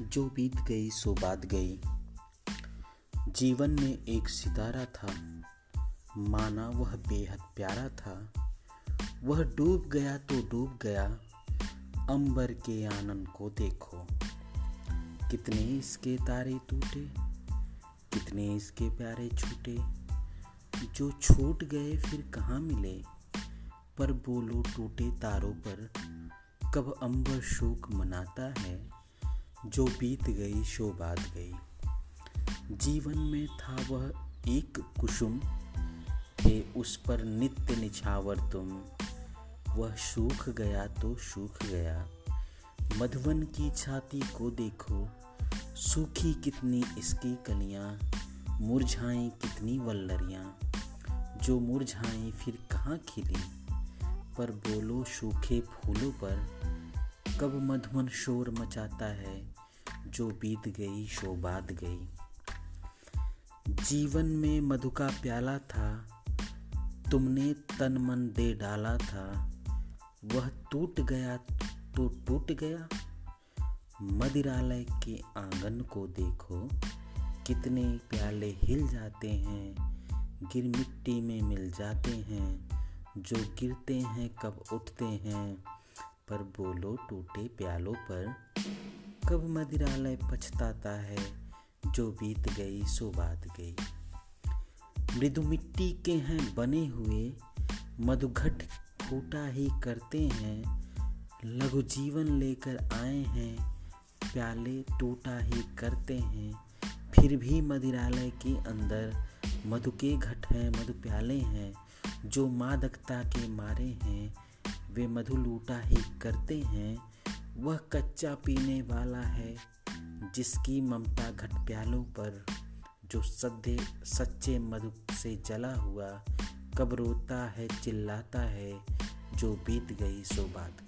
जो बीत गई, सो बात गई। जीवन में एक सितारा था। माना वह बेहद प्यारा था। वह डूब गया तो डूब गया। अंबर के आनंद को देखो। कितने इसके तारे टूटे, कितने इसके प्यारे छूटे। जो छूट गए फिर कहाँ मिले? पर बोलो टूटे तारों पर, कब अंबर शोक मनाता है। जो बीत गई, शो बात गई। जीवन में था वह एक कुसुम थे उस पर नित्य निछावर तुम। वह सूख गया तो सूख गया। मधुवन की छाती को देखो, सूखी कितनी इसकी कलियाँ मुरझाई कितनी वल्लरियाँ। जो मुरझाई फिर कहाँ खिली? पर बोलो, सूखे फूलों पर, कब मधुमन शोर मचाता है? जो बीत गई, शो बात गई। जीवन में मधु का प्याला था, तुमने तन मन दे डाला था। वह टूट गया तो टूट गया। मदिरालय के आँगन को देखो, कितने प्याले हिल जाते हैं। गिर मिट्टी में मिल जाते हैं, जो गिरते हैं कब उठते हैं। पर बोलो टूटे प्यालों पर कब मदिरालय पछताता है, जो बीत गई सो बात गई। मृदु मिट्टी के हैं बने हुए, मधुघट फूटा ही करते हैं, लघु जीवन लेकर आए हैं, प्याले टूटा ही करते हैं। फिर भी मदिरालय के अंदर मधु के घट हैं, मधु प्याले हैं, जो मादकता के मारे हैं, वे मधु लूटा ही करते हैं वह कच्चा पीने वाला है, जिसकी ममता घट प्यालों पर, जो सदे सच्चे मधु से जला हुआ, कब रोता है, चिल्लाता है, जो बीत गई सो बात